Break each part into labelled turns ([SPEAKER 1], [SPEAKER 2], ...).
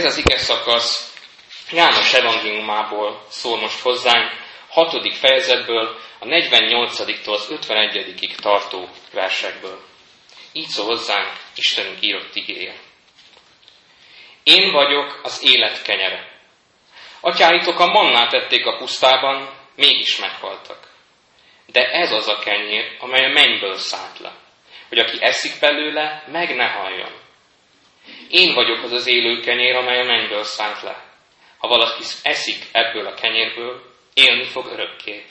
[SPEAKER 1] Ez az ige szakasz János evangéliumából szól most hozzánk, 6. fejezetből, a 48-tól az 51 tartó versekből. Így szól hozzánk Istenünk írott igéje. Én vagyok az élet kenyere. Atyáitok a mannát ették a pusztában, mégis meghaltak. De ez az a kenyér, amely a mennyből szállt le, hogy aki eszik belőle, meg ne halljon. Én vagyok az az élő kenyér, amely a mennyből szállt le. Ha valaki eszik ebből a kenyérből, élni fog örökké.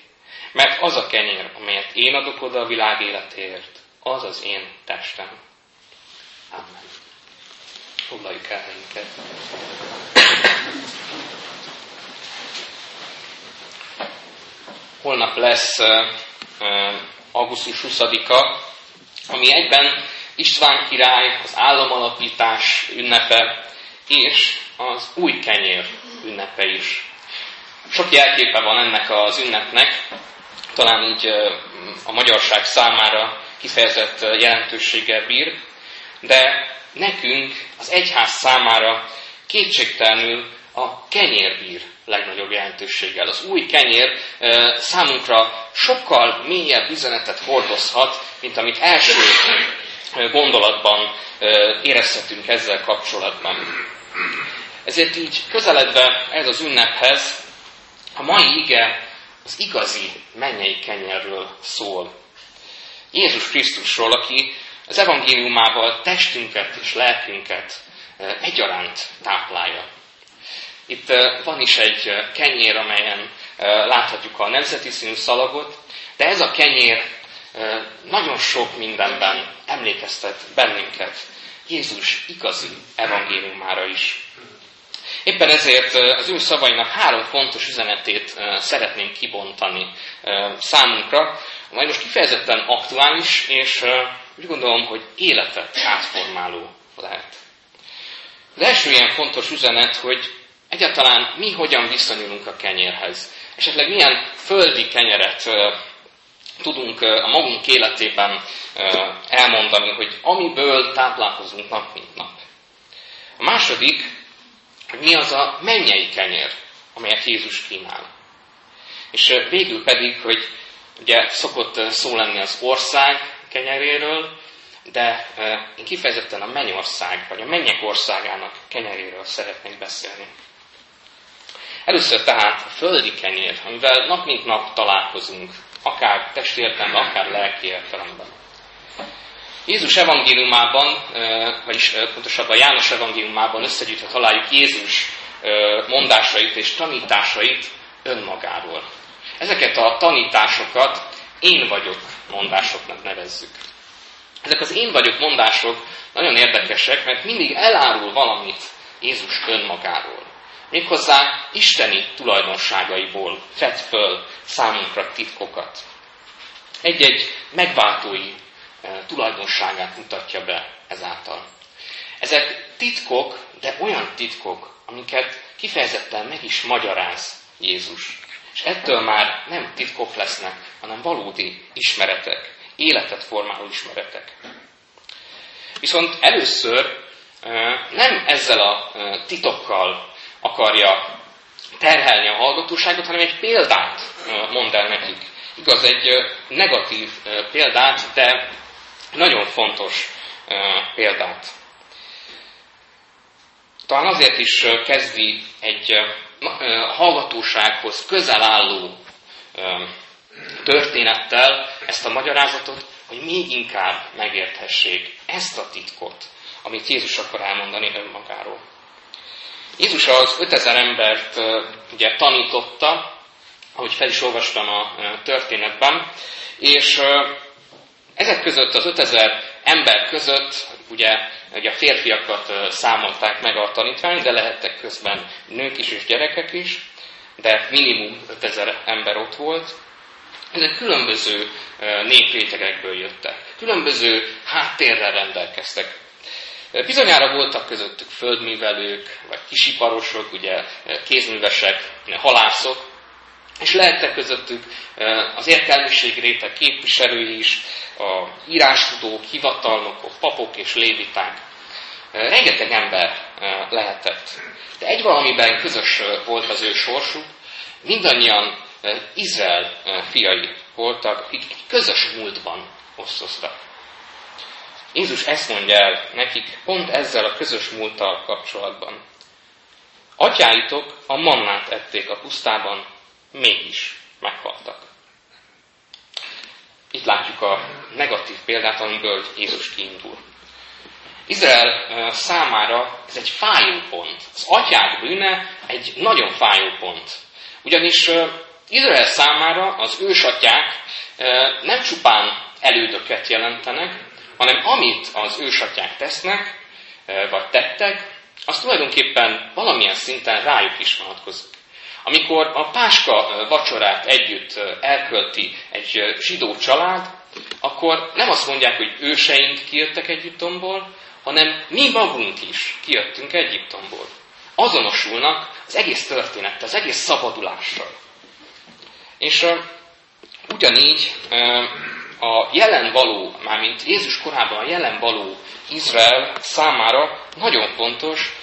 [SPEAKER 1] Mert az a kenyér, amelyet én adok oda a világ életéért, az az én testem. Amen. Foglaljuk el helyünket. Holnap lesz augusztus 20-a, ami egyben István király, az államalapítás ünnepe, és az új kenyér ünnepe is. Sok jelképe van ennek az ünnepnek, talán így a magyarság számára kifejezett jelentőséggel bír, de nekünk, az egyház számára kétségtelenül a kenyér bír legnagyobb jelentőséggel. Az új kenyér számunkra sokkal mélyebb üzenetet hordozhat, mint amit első gondolatban érezhetünk ezzel kapcsolatban. Ezért így közeledve ez az ünnephez, a mai ige az igazi mennyei kenyerről szól. Jézus Krisztusról, aki az evangéliumával testünket és lelkünket egyaránt táplálja. Itt van is egy kenyér, amelyen láthatjuk a nemzeti színű szalagot, de ez a kenyér nagyon sok mindenben emlékeztet bennünket Jézus igazi evangéliumára is. Éppen ezért az ő szavainak három fontos üzenetét szeretném kibontani számunkra, majd most kifejezetten aktuális, és úgy gondolom, hogy életet átformáló lehet. Az első ilyen fontos üzenet, hogy egyáltalán mi hogyan viszonyulunk a kenyérhez. Esetleg milyen földi kenyeret tudunk a magunk életében elmondani, hogy amiből táplálkozunk nap mint nap. A második, hogy mi az a mennyei kenyér, amelyet Jézus kínál. És végül pedig, hogy ugye szokott szó lenni az ország kenyeréről, de én kifejezetten a mennyország, vagy a mennyek országának kenyeréről szeretnék beszélni. Először tehát a földi kenyér, amivel nap mint nap találkozunk, akár testi értelemben, akár lelki értelemben. Jézus evangéliumában, vagyis pontosabban János evangéliumában összegyűjtve találjuk Jézus mondásait és tanításait önmagáról. Ezeket a tanításokat én vagyok mondásoknak nevezzük. Ezek az én vagyok mondások nagyon érdekesek, mert mindig elárul valamit Jézus önmagáról. Méghozzá isteni tulajdonságaiból fed föl számunkra titkokat. Egy-egy megváltói eh, tulajdonságát mutatja be ezáltal. Ezek titkok, de olyan titkok, amiket kifejezetten meg is magyaráz Jézus. És ettől már nem titkok lesznek, hanem valódi ismeretek, életet formáló ismeretek. Viszont először eh, nem ezzel a eh, titokkal akarja terhelni a hallgatóságot, hanem egy példát mond el nekik. Igaz, egy negatív példát, de nagyon fontos példát. Talán azért is kezdi egy hallgatósághoz közel álló történettel ezt a magyarázatot, hogy még inkább megérthessék ezt a titkot, amit Jézus akar elmondani önmagáról. Jézus az 5000 embert ugye tanította, ahogy fel is olvastam a történetben, és ezek között, az 5000 ember között, ugye, ugye a férfiakat számolták meg a tanítvány, de lehettek közben nők is és gyerekek is, de minimum 5000 ember ott volt. Ezek különböző néprétegekből jöttek, különböző háttérrel rendelkeztek. Bizonyára voltak közöttük földművelők, vagy kisiparosok, ugye kézművesek, halászok, és lehettek közöttük az értelmiség réteg képviselői is, a írástudók, hivatalnokok, papok és léviták. Rengeteg ember lehetett. De egy valamiben közös volt az ő sorsuk, mindannyian Izrael fiai voltak, akik közös múltban osztoztak. Jézus ezt mondja el nekik pont ezzel a közös múlttal kapcsolatban. Atyáitok a mannát ették a pusztában, mégis meghaltak. Itt látjuk a negatív példát, amiből Jézus kiindul. Izrael számára ez egy fájó pont. Az atyák bűne egy nagyon fájó pont. Ugyanis Izrael számára az ősatyák nem csupán elődöket jelentenek, hanem amit az ősatyák tesznek, vagy tettek, az tulajdonképpen valamilyen szinten rájuk is vonatkozik. Amikor a páska vacsorát együtt elkölti egy zsidó család, akkor nem azt mondják, hogy őseink kijöttek Egyiptomból, hanem mi magunk is kijöttünk Egyiptomból. Azonosulnak az egész történettel, az egész szabadulással. És uh, ugyanígy uh, a jelen való, mármint Jézus korában a jelen való Izrael számára nagyon fontos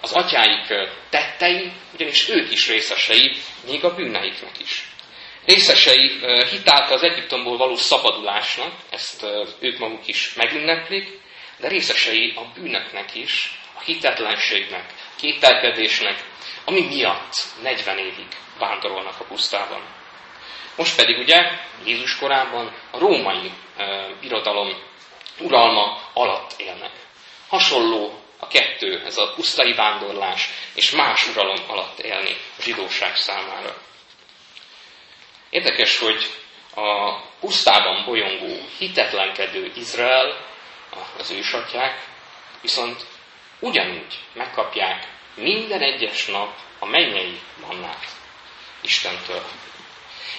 [SPEAKER 1] az atyáik tettei, ugyanis ők is részesei, még a bűneiknek is. Részesei hitáltal az Egyiptomból való szabadulásnak, ezt ők maguk is megünneplik, de részesei a bűnöknek is, a hitetlenségnek, a kételkedésnek, ami miatt 40 évig vándorolnak a pusztában. Most pedig ugye Jézus korában a római e, birodalom uralma alatt élnek. Hasonló a kettő, ez a pusztai vándorlás és más uralom alatt élni a zsidóság számára. Érdekes, hogy a pusztában bolyongó, hitetlenkedő Izrael az ősatják, viszont ugyanúgy megkapják minden egyes nap a mennyei mannát Istentől.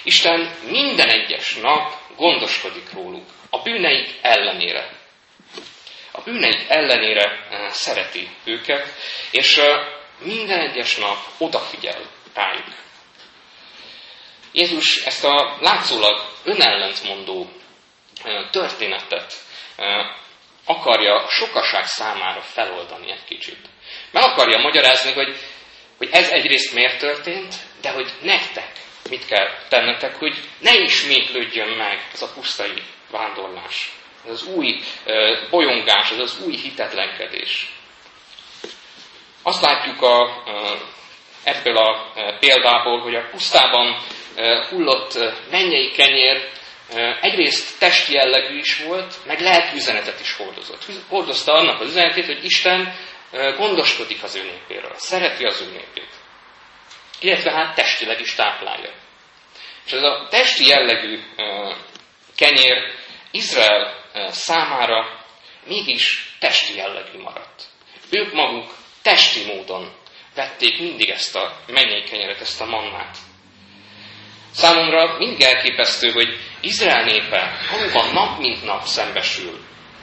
[SPEAKER 1] Isten minden egyes nap gondoskodik róluk, a bűneik ellenére. A bűneik ellenére eh, szereti őket, és eh, minden egyes nap odafigyel rájuk. Jézus ezt a látszólag önellentmondó eh, történetet akarja sokaság számára feloldani egy kicsit. Meg akarja magyarázni, hogy, hogy ez egyrészt miért történt, de hogy nektek mit kell tennetek, hogy ne ismétlődjön meg ez a pusztai vándorlás, ez az új bolyongás, ez az új hitetlenkedés. Azt látjuk a, ebből a példából, hogy a pusztában hullott mennyei kenyér egyrészt testi jellegű is volt, meg lelki üzenetet is hordozott. Hordozta annak az üzenetét, hogy Isten gondoskodik az ő népéről, szereti az ő népét. Illetve hát testileg is táplálja. És ez a testi jellegű kenyér Izrael számára mégis testi jellegű maradt. Ők maguk testi módon vették mindig ezt a mennyei kenyeret, ezt a mannát. Számomra mindig elképesztő, hogy Izrael népe valóban nap mint nap szembesül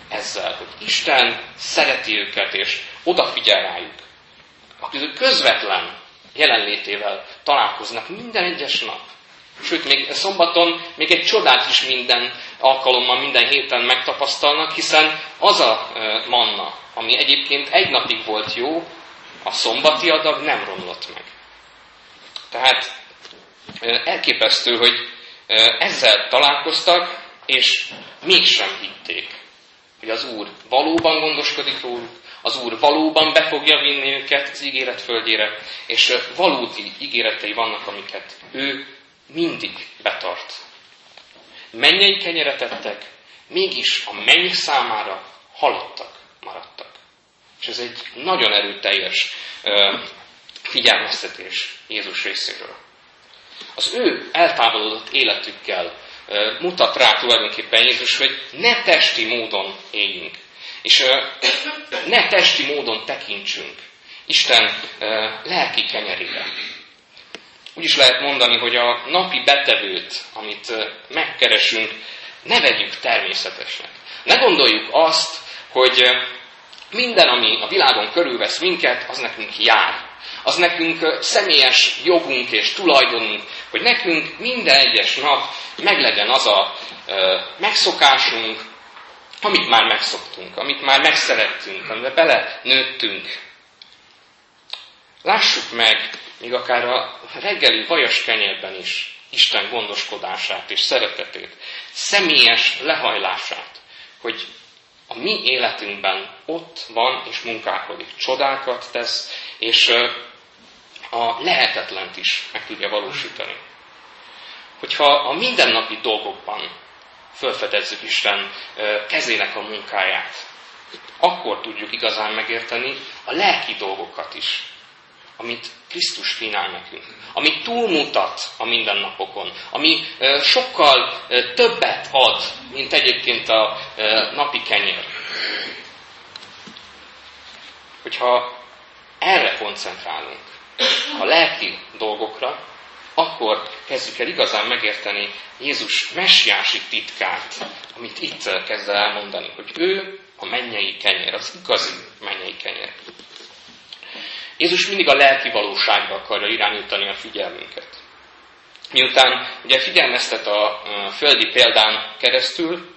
[SPEAKER 1] ezzel, hogy Isten szereti őket és odafigyel rájuk. Akik közvetlen jelenlétével találkoznak minden egyes nap. Sőt, még szombaton még egy csodát is minden alkalommal, minden héten megtapasztalnak, hiszen az a manna, ami egyébként egy napig volt jó, a szombati adag nem romlott meg. Tehát elképesztő, hogy ezzel találkoztak, és mégsem hitték, hogy az Úr valóban gondoskodik róluk, az Úr valóban be fogja vinni őket az ígéret földjére, és valódi ígéretei vannak, amiket ő mindig betart. Mennyei kenyeret ettek, mégis a menny számára halottak maradtak. És ez egy nagyon erőteljes figyelmeztetés Jézus részéről az ő eltávolodott életükkel mutat rá tulajdonképpen Jézus, hogy ne testi módon éljünk, és ne testi módon tekintsünk Isten lelki kenyerére. Úgy is lehet mondani, hogy a napi betevőt, amit megkeresünk, ne vegyük természetesnek. Ne gondoljuk azt, hogy minden, ami a világon körülvesz minket, az nekünk jár az nekünk személyes jogunk és tulajdonunk, hogy nekünk minden egyes nap meglegyen az a megszokásunk, amit már megszoktunk, amit már megszerettünk, amiben bele nőttünk. Lássuk meg, még akár a reggeli vajas kenyérben is, Isten gondoskodását és szeretetét, személyes lehajlását, hogy a mi életünkben ott van és munkálkodik, csodákat tesz, és a lehetetlent is meg tudja valósítani. Hogyha a mindennapi dolgokban felfedezzük Isten kezének a munkáját, akkor tudjuk igazán megérteni a lelki dolgokat is, amit Krisztus kínál nekünk, ami túlmutat a mindennapokon, ami sokkal többet ad, mint egyébként a napi kenyér. Hogyha erre koncentrálunk, a lelki dolgokra, akkor kezdjük el igazán megérteni Jézus messiási titkát, amit itt kezd el elmondani, hogy ő a mennyei kenyér, az igazi mennyei kenyér. Jézus mindig a lelki valóságra akarja irányítani a figyelmünket. Miután ugye figyelmeztet a földi példán keresztül,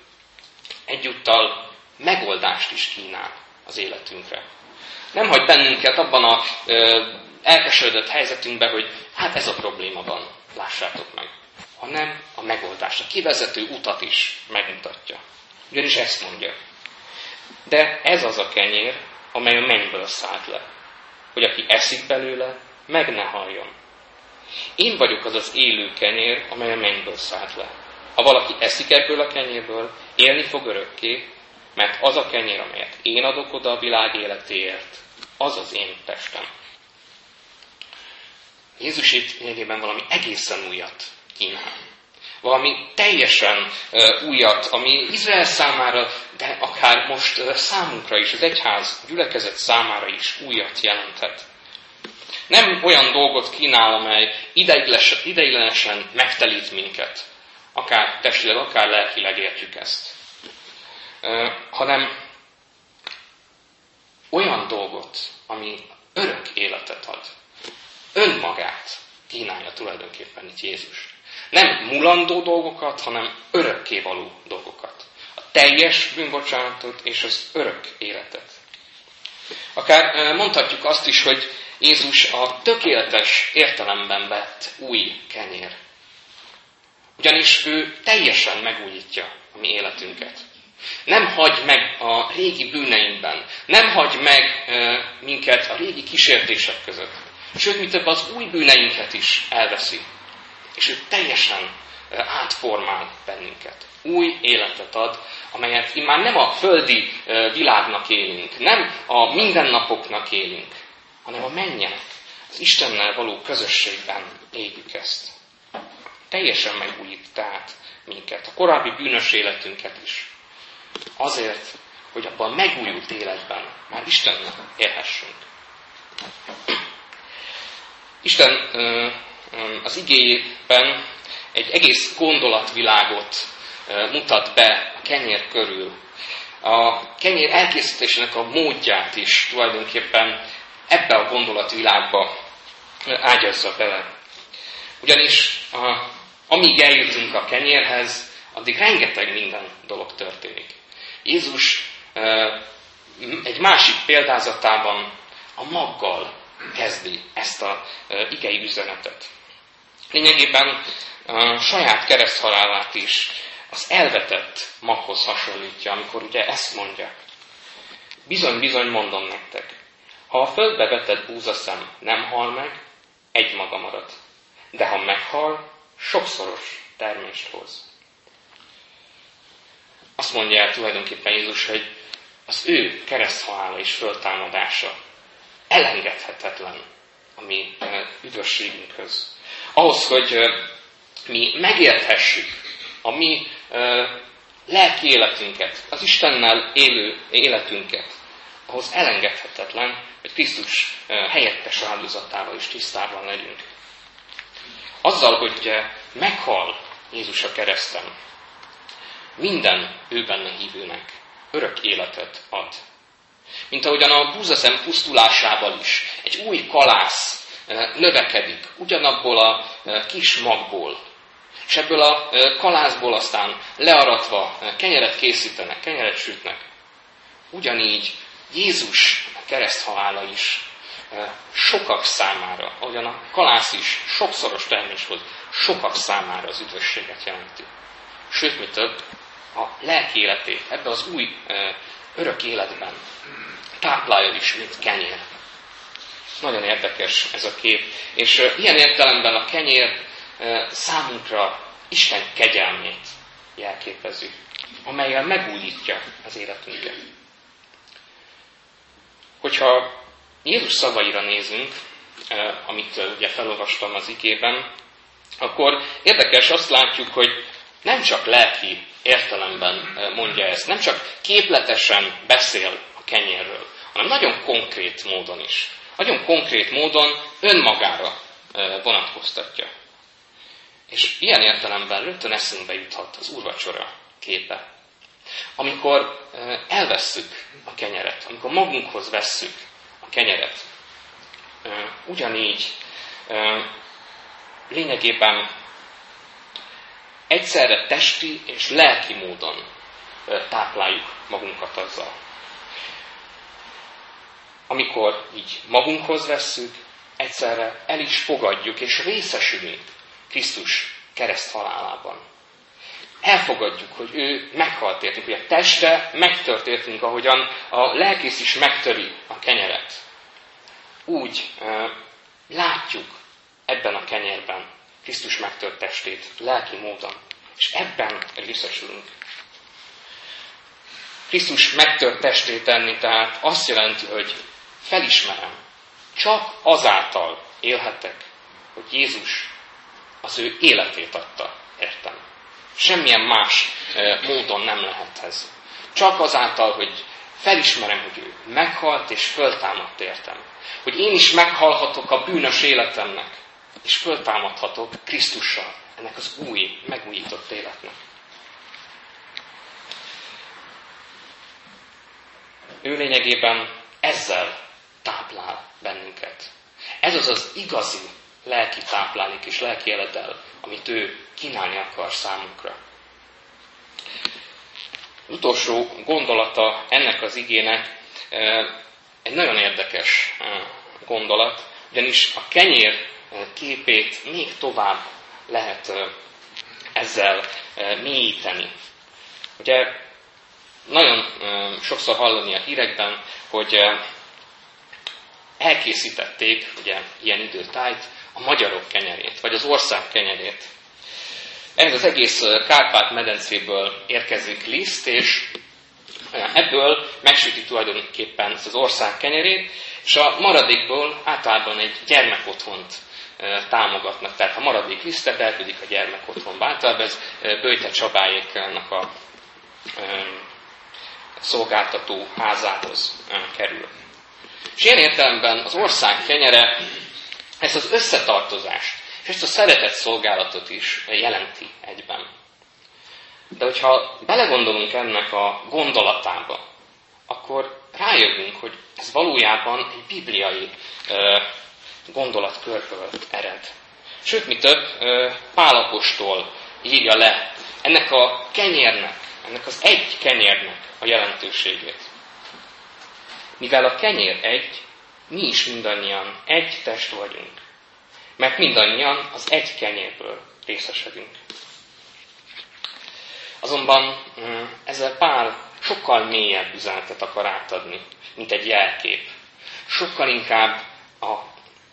[SPEAKER 1] egyúttal megoldást is kínál az életünkre. Nem hagy bennünket abban a elkeseredett helyzetünkben, hogy hát ez a probléma van, lássátok meg. Hanem a megoldás, a kivezető utat is megmutatja. Ugyanis ezt mondja. De ez az a kenyér, amely a mennyből szállt le hogy aki eszik belőle, meg ne halljon. Én vagyok az az élő kenyér, amely a mennyből szállt le. Ha valaki eszik ebből a kenyérből, élni fog örökké, mert az a kenyér, amelyet én adok oda a világ életéért, az az én testem. Jézus itt lényegében valami egészen újat kínál. Valami teljesen újat, ami Izrael számára, de akár most számunkra is, az egyház gyülekezet számára is újat jelenthet. Nem olyan dolgot kínál, amely ideiglenesen megtelít minket, akár testileg, akár lelkileg értjük ezt, hanem olyan dolgot, ami örök életet ad. Önmagát kínálja tulajdonképpen itt Jézus. Nem mulandó dolgokat, hanem örökkévaló dolgokat. Teljes bűnbocsánatot és az örök életet. Akár mondhatjuk azt is, hogy Jézus a tökéletes értelemben vett új kenyér. Ugyanis ő teljesen megújítja a mi életünket. Nem hagy meg a régi bűneinkben, nem hagy meg minket a régi kísértések között. Sőt, mi több az új bűneinket is elveszi és ő teljesen átformál bennünket. Új életet ad, amelyet már nem a földi világnak élünk, nem a mindennapoknak élünk, hanem a mennyek, az Istennel való közösségben éljük ezt. Teljesen megújít tehát minket, a korábbi bűnös életünket is. Azért, hogy abban a megújult életben már Istennel élhessünk. Isten az igényben egy egész gondolatvilágot mutat be a kenyér körül. A kenyér elkészítésének a módját is tulajdonképpen ebbe a gondolatvilágba ágyazza bele. Ugyanis a, amíg eljutunk a kenyérhez, addig rengeteg minden dolog történik. Jézus egy másik példázatában a maggal kezdi ezt a igei üzenetet lényegében a saját kereszthalálát is az elvetett maghoz hasonlítja, amikor ugye ezt mondja. Bizony, bizony mondom nektek, ha a földbe vetett búzaszem nem hal meg, egy maga marad. De ha meghal, sokszoros termést hoz. Azt mondja el tulajdonképpen Jézus, hogy az ő kereszthalála és föltámadása elengedhetetlen a mi üdvösségünkhöz ahhoz, hogy mi megérthessük a mi lelki életünket, az Istennel élő életünket, ahhoz elengedhetetlen, hogy Krisztus helyettes áldozatával is tisztában legyünk. Azzal, hogy meghal Jézus a kereszten, minden ő benne hívőnek örök életet ad. Mint ahogyan a búzaszem pusztulásával is egy új kalász növekedik, ugyanabból a kis magból. És ebből a kalászból aztán learatva kenyeret készítenek, kenyeret sütnek. Ugyanígy Jézus kereszthalála is sokak számára, ahogyan a kalász is sokszoros terméshoz, sokak számára az üdvösséget jelenti. Sőt, mi több, a lelki életét ebbe az új örök életben táplálja is, mint kenyér. Nagyon érdekes ez a kép. És ilyen értelemben a kenyér számunkra Isten kegyelmét jelképezi, amelyel megújítja az életünket. Hogyha Jézus szavaira nézünk, amit ugye felolvastam az igében, akkor érdekes azt látjuk, hogy nem csak lelki értelemben mondja ezt, nem csak képletesen beszél a kenyérről, hanem nagyon konkrét módon is. Nagyon konkrét módon önmagára vonatkoztatja. És ilyen értelemben rögtön eszünkbe juthat az úrvacsora képe. Amikor elvesszük a kenyeret, amikor magunkhoz vesszük a kenyeret, ugyanígy lényegében egyszerre testi és lelki módon tápláljuk magunkat azzal. Amikor így magunkhoz vesszük, egyszerre el is fogadjuk és részesülünk Krisztus kereszt halálában. Elfogadjuk, hogy ő meghalt értünk, hogy a teste megtört értünk, ahogyan a lelkész is megtöri a kenyeret. Úgy uh, látjuk ebben a kenyerben Krisztus megtört testét lelki módon. És ebben részesülünk. Krisztus megtört testét tenni, tehát azt jelenti, hogy felismerem, csak azáltal élhetek, hogy Jézus az ő életét adta, értem. Semmilyen más módon nem lehet ez. Csak azáltal, hogy felismerem, hogy ő meghalt és föltámadt értem. Hogy én is meghalhatok a bűnös életemnek, és föltámadhatok Krisztussal, ennek az új, megújított életnek. Ő lényegében ezzel táplál bennünket. Ez az az igazi lelki táplálék és lelki életel, amit ő kínálni akar számunkra. Utolsó gondolata ennek az igének egy nagyon érdekes gondolat, ugyanis a kenyér képét még tovább lehet ezzel mélyíteni. Ugye nagyon sokszor hallani a hírekben, hogy elkészítették, ugye ilyen időtájt, a magyarok kenyerét, vagy az ország kenyerét. Ez az egész Kárpát-medencéből érkezik liszt, és ebből megsüti tulajdonképpen az ország kenyerét, és a maradékból általában egy gyermekotthont támogatnak. Tehát ha maradék lisztet, elküldik a gyermek otthonba. Általában ez Böjte Csabáéknak a szolgáltató házához kerül. És ilyen értelemben az ország kenyere ezt az összetartozást, és ezt a szeretett szolgálatot is jelenti egyben. De hogyha belegondolunk ennek a gondolatába, akkor rájövünk, hogy ez valójában egy bibliai gondolatkörből ered. Sőt, mi több, Pálapostól írja le ennek a kenyérnek, ennek az egy kenyérnek a jelentőségét. Mivel a kenyér egy, mi is mindannyian egy test vagyunk. Mert mindannyian az egy kenyérből részesedünk. Azonban ezzel Pál sokkal mélyebb üzenetet akar átadni, mint egy jelkép. Sokkal inkább a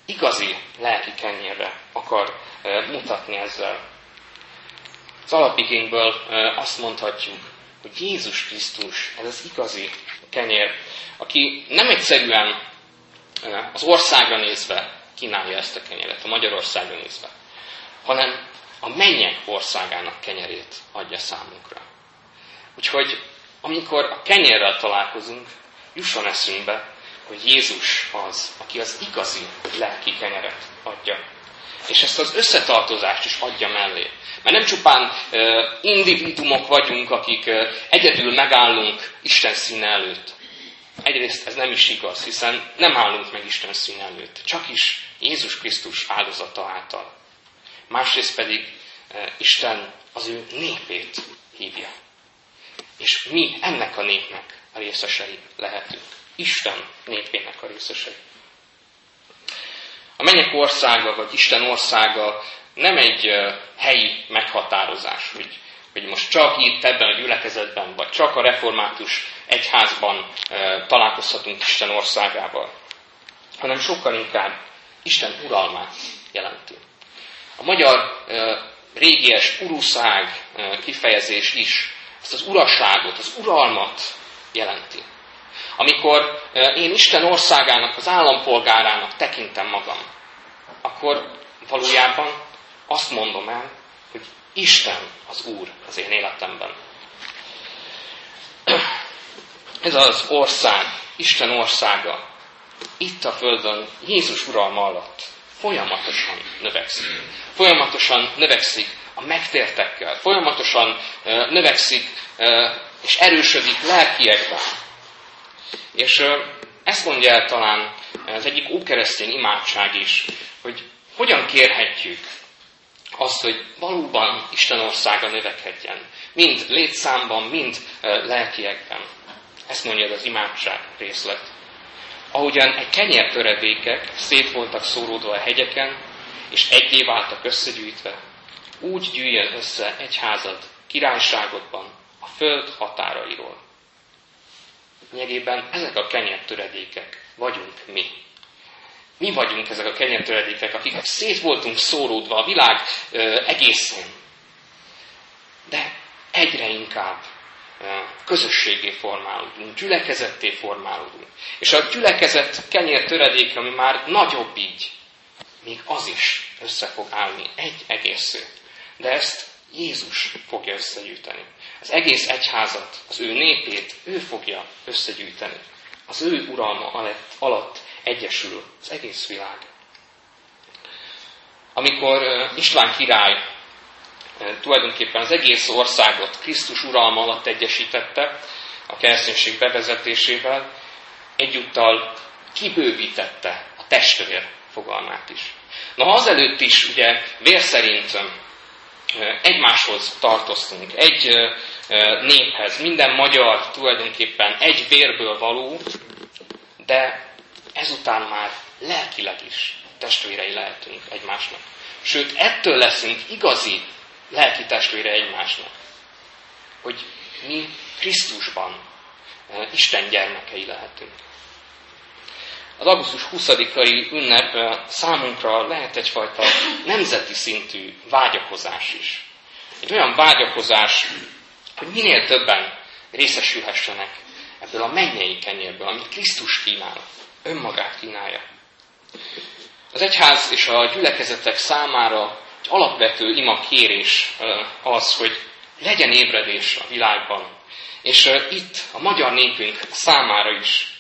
[SPEAKER 1] igazi lelki kenyérre akar mutatni ezzel. Az alapigényből azt mondhatjuk, hogy Jézus Krisztus, ez az igazi kenyér, aki nem egyszerűen az országra nézve kínálja ezt a kenyeret, a Magyarországra nézve, hanem a mennyek országának kenyerét adja számunkra. Úgyhogy amikor a kenyérrel találkozunk, jusson eszünkbe, hogy Jézus az, aki az igazi lelki kenyeret adja. És ezt az összetartozást is adja mellé. Mert nem csupán individumok vagyunk, akik egyedül megállunk Isten színe előtt. Egyrészt ez nem is igaz, hiszen nem állunk meg Isten színe előtt, csak is Jézus Krisztus áldozata által. Másrészt pedig uh, Isten az ő népét hívja. És mi ennek a népnek a részesei lehetünk. Isten népének a részesei. mennyek országa, vagy Isten országa nem egy helyi meghatározás, hogy, csak itt ebben a gyülekezetben, vagy csak a református egyházban találkozhatunk Isten országával, hanem sokkal inkább Isten uralmát jelenti. A magyar régies uruszág kifejezés is ezt az urasságot, az uralmat jelenti. Amikor én Isten országának, az állampolgárának tekintem magam, akkor valójában azt mondom el, Isten az Úr az én életemben. Ez az ország, Isten országa, itt a Földön, Jézus uralma alatt folyamatosan növekszik. Folyamatosan növekszik a megtértekkel, folyamatosan növekszik és erősödik lelkiekben. És ezt mondja el talán az egyik ókeresztény imádság is, hogy hogyan kérhetjük azt, hogy valóban Isten országa növekedjen. Mind létszámban, mind lelkiekben. Ezt mondja az imádság részlet. Ahogyan egy kenyértöredékek szét voltak szóródva a hegyeken, és egyé váltak összegyűjtve, úgy gyűjjön össze egy házad királyságodban, a föld határairól. Nyegében ezek a kenyértöredékek vagyunk mi. Mi vagyunk ezek a kenyértöredékek, akik szét voltunk szóródva a világ ö, egészen. De egyre inkább közösségé formálódunk, gyülekezetté formálódunk. És a gyülekezet kenyér töredéke, ami már nagyobb így, még az is össze fog állni egy egésző. De ezt Jézus fogja összegyűjteni. Az egész egyházat, az ő népét ő fogja összegyűjteni. Az ő uralma alatt, alatt egyesül az egész világ. Amikor István király tulajdonképpen az egész országot Krisztus uralma alatt egyesítette, a kereszténység bevezetésével, egyúttal kibővítette a testvér fogalmát is. Na, azelőtt is ugye vér szerint egymáshoz tartoztunk, egy néphez, minden magyar tulajdonképpen egy vérből való, de ezután már lelkileg is testvérei lehetünk egymásnak. Sőt, ettől leszünk igazi lelki testvére egymásnak. Hogy mi Krisztusban Isten gyermekei lehetünk. Az augusztus 20-ai ünnep számunkra lehet egyfajta nemzeti szintű vágyakozás is. Egy olyan vágyakozás, hogy minél többen részesülhessenek ebből a mennyei kenyérből, amit Krisztus kínál, önmagát kínálja. Az egyház és a gyülekezetek számára egy alapvető ima kérés az, hogy legyen ébredés a világban. És itt a magyar népünk számára is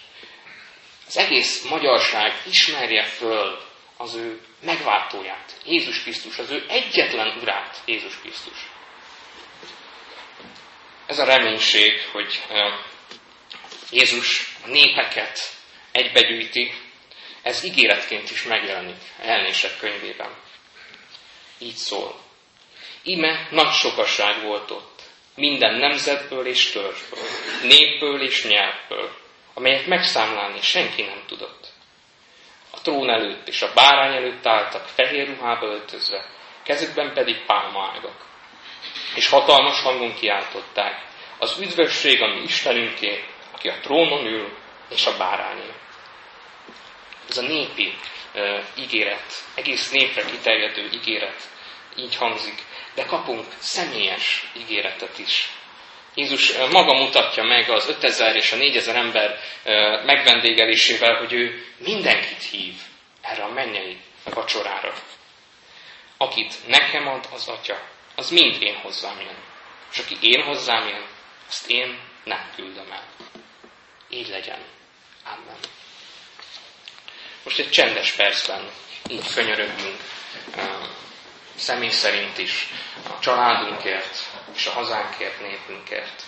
[SPEAKER 1] az egész magyarság ismerje föl az ő megváltóját, Jézus Krisztus, az ő egyetlen urát, Jézus Krisztus. Ez a reménység, hogy Jézus a népeket egybegyűjti, ez ígéretként is megjelenik a könyvében. Így szól. Ime nagy sokaság volt ott, minden nemzetből és törzsből, népből és nyelvből, amelyet megszámlálni senki nem tudott. A trón előtt és a bárány előtt álltak fehér ruhába öltözve, kezükben pedig pálmaágak. És hatalmas hangon kiáltották, az üdvösség a mi Istenünké, aki a trónon ül, és a bárányé. Ez a népi uh, ígéret, egész népre kiterjedő ígéret, így hangzik, de kapunk személyes ígéretet is Jézus maga mutatja meg az 5000 és a 4000 ember megvendégelésével, hogy ő mindenkit hív erre a mennyei vacsorára. Akit nekem ad az Atya, az mind én hozzám jön. És aki én hozzám jön, azt én nem küldöm el. Így legyen. Amen. Most egy csendes percben így könyörögünk személy szerint is, a családunkért és a hazánkért, népünkért.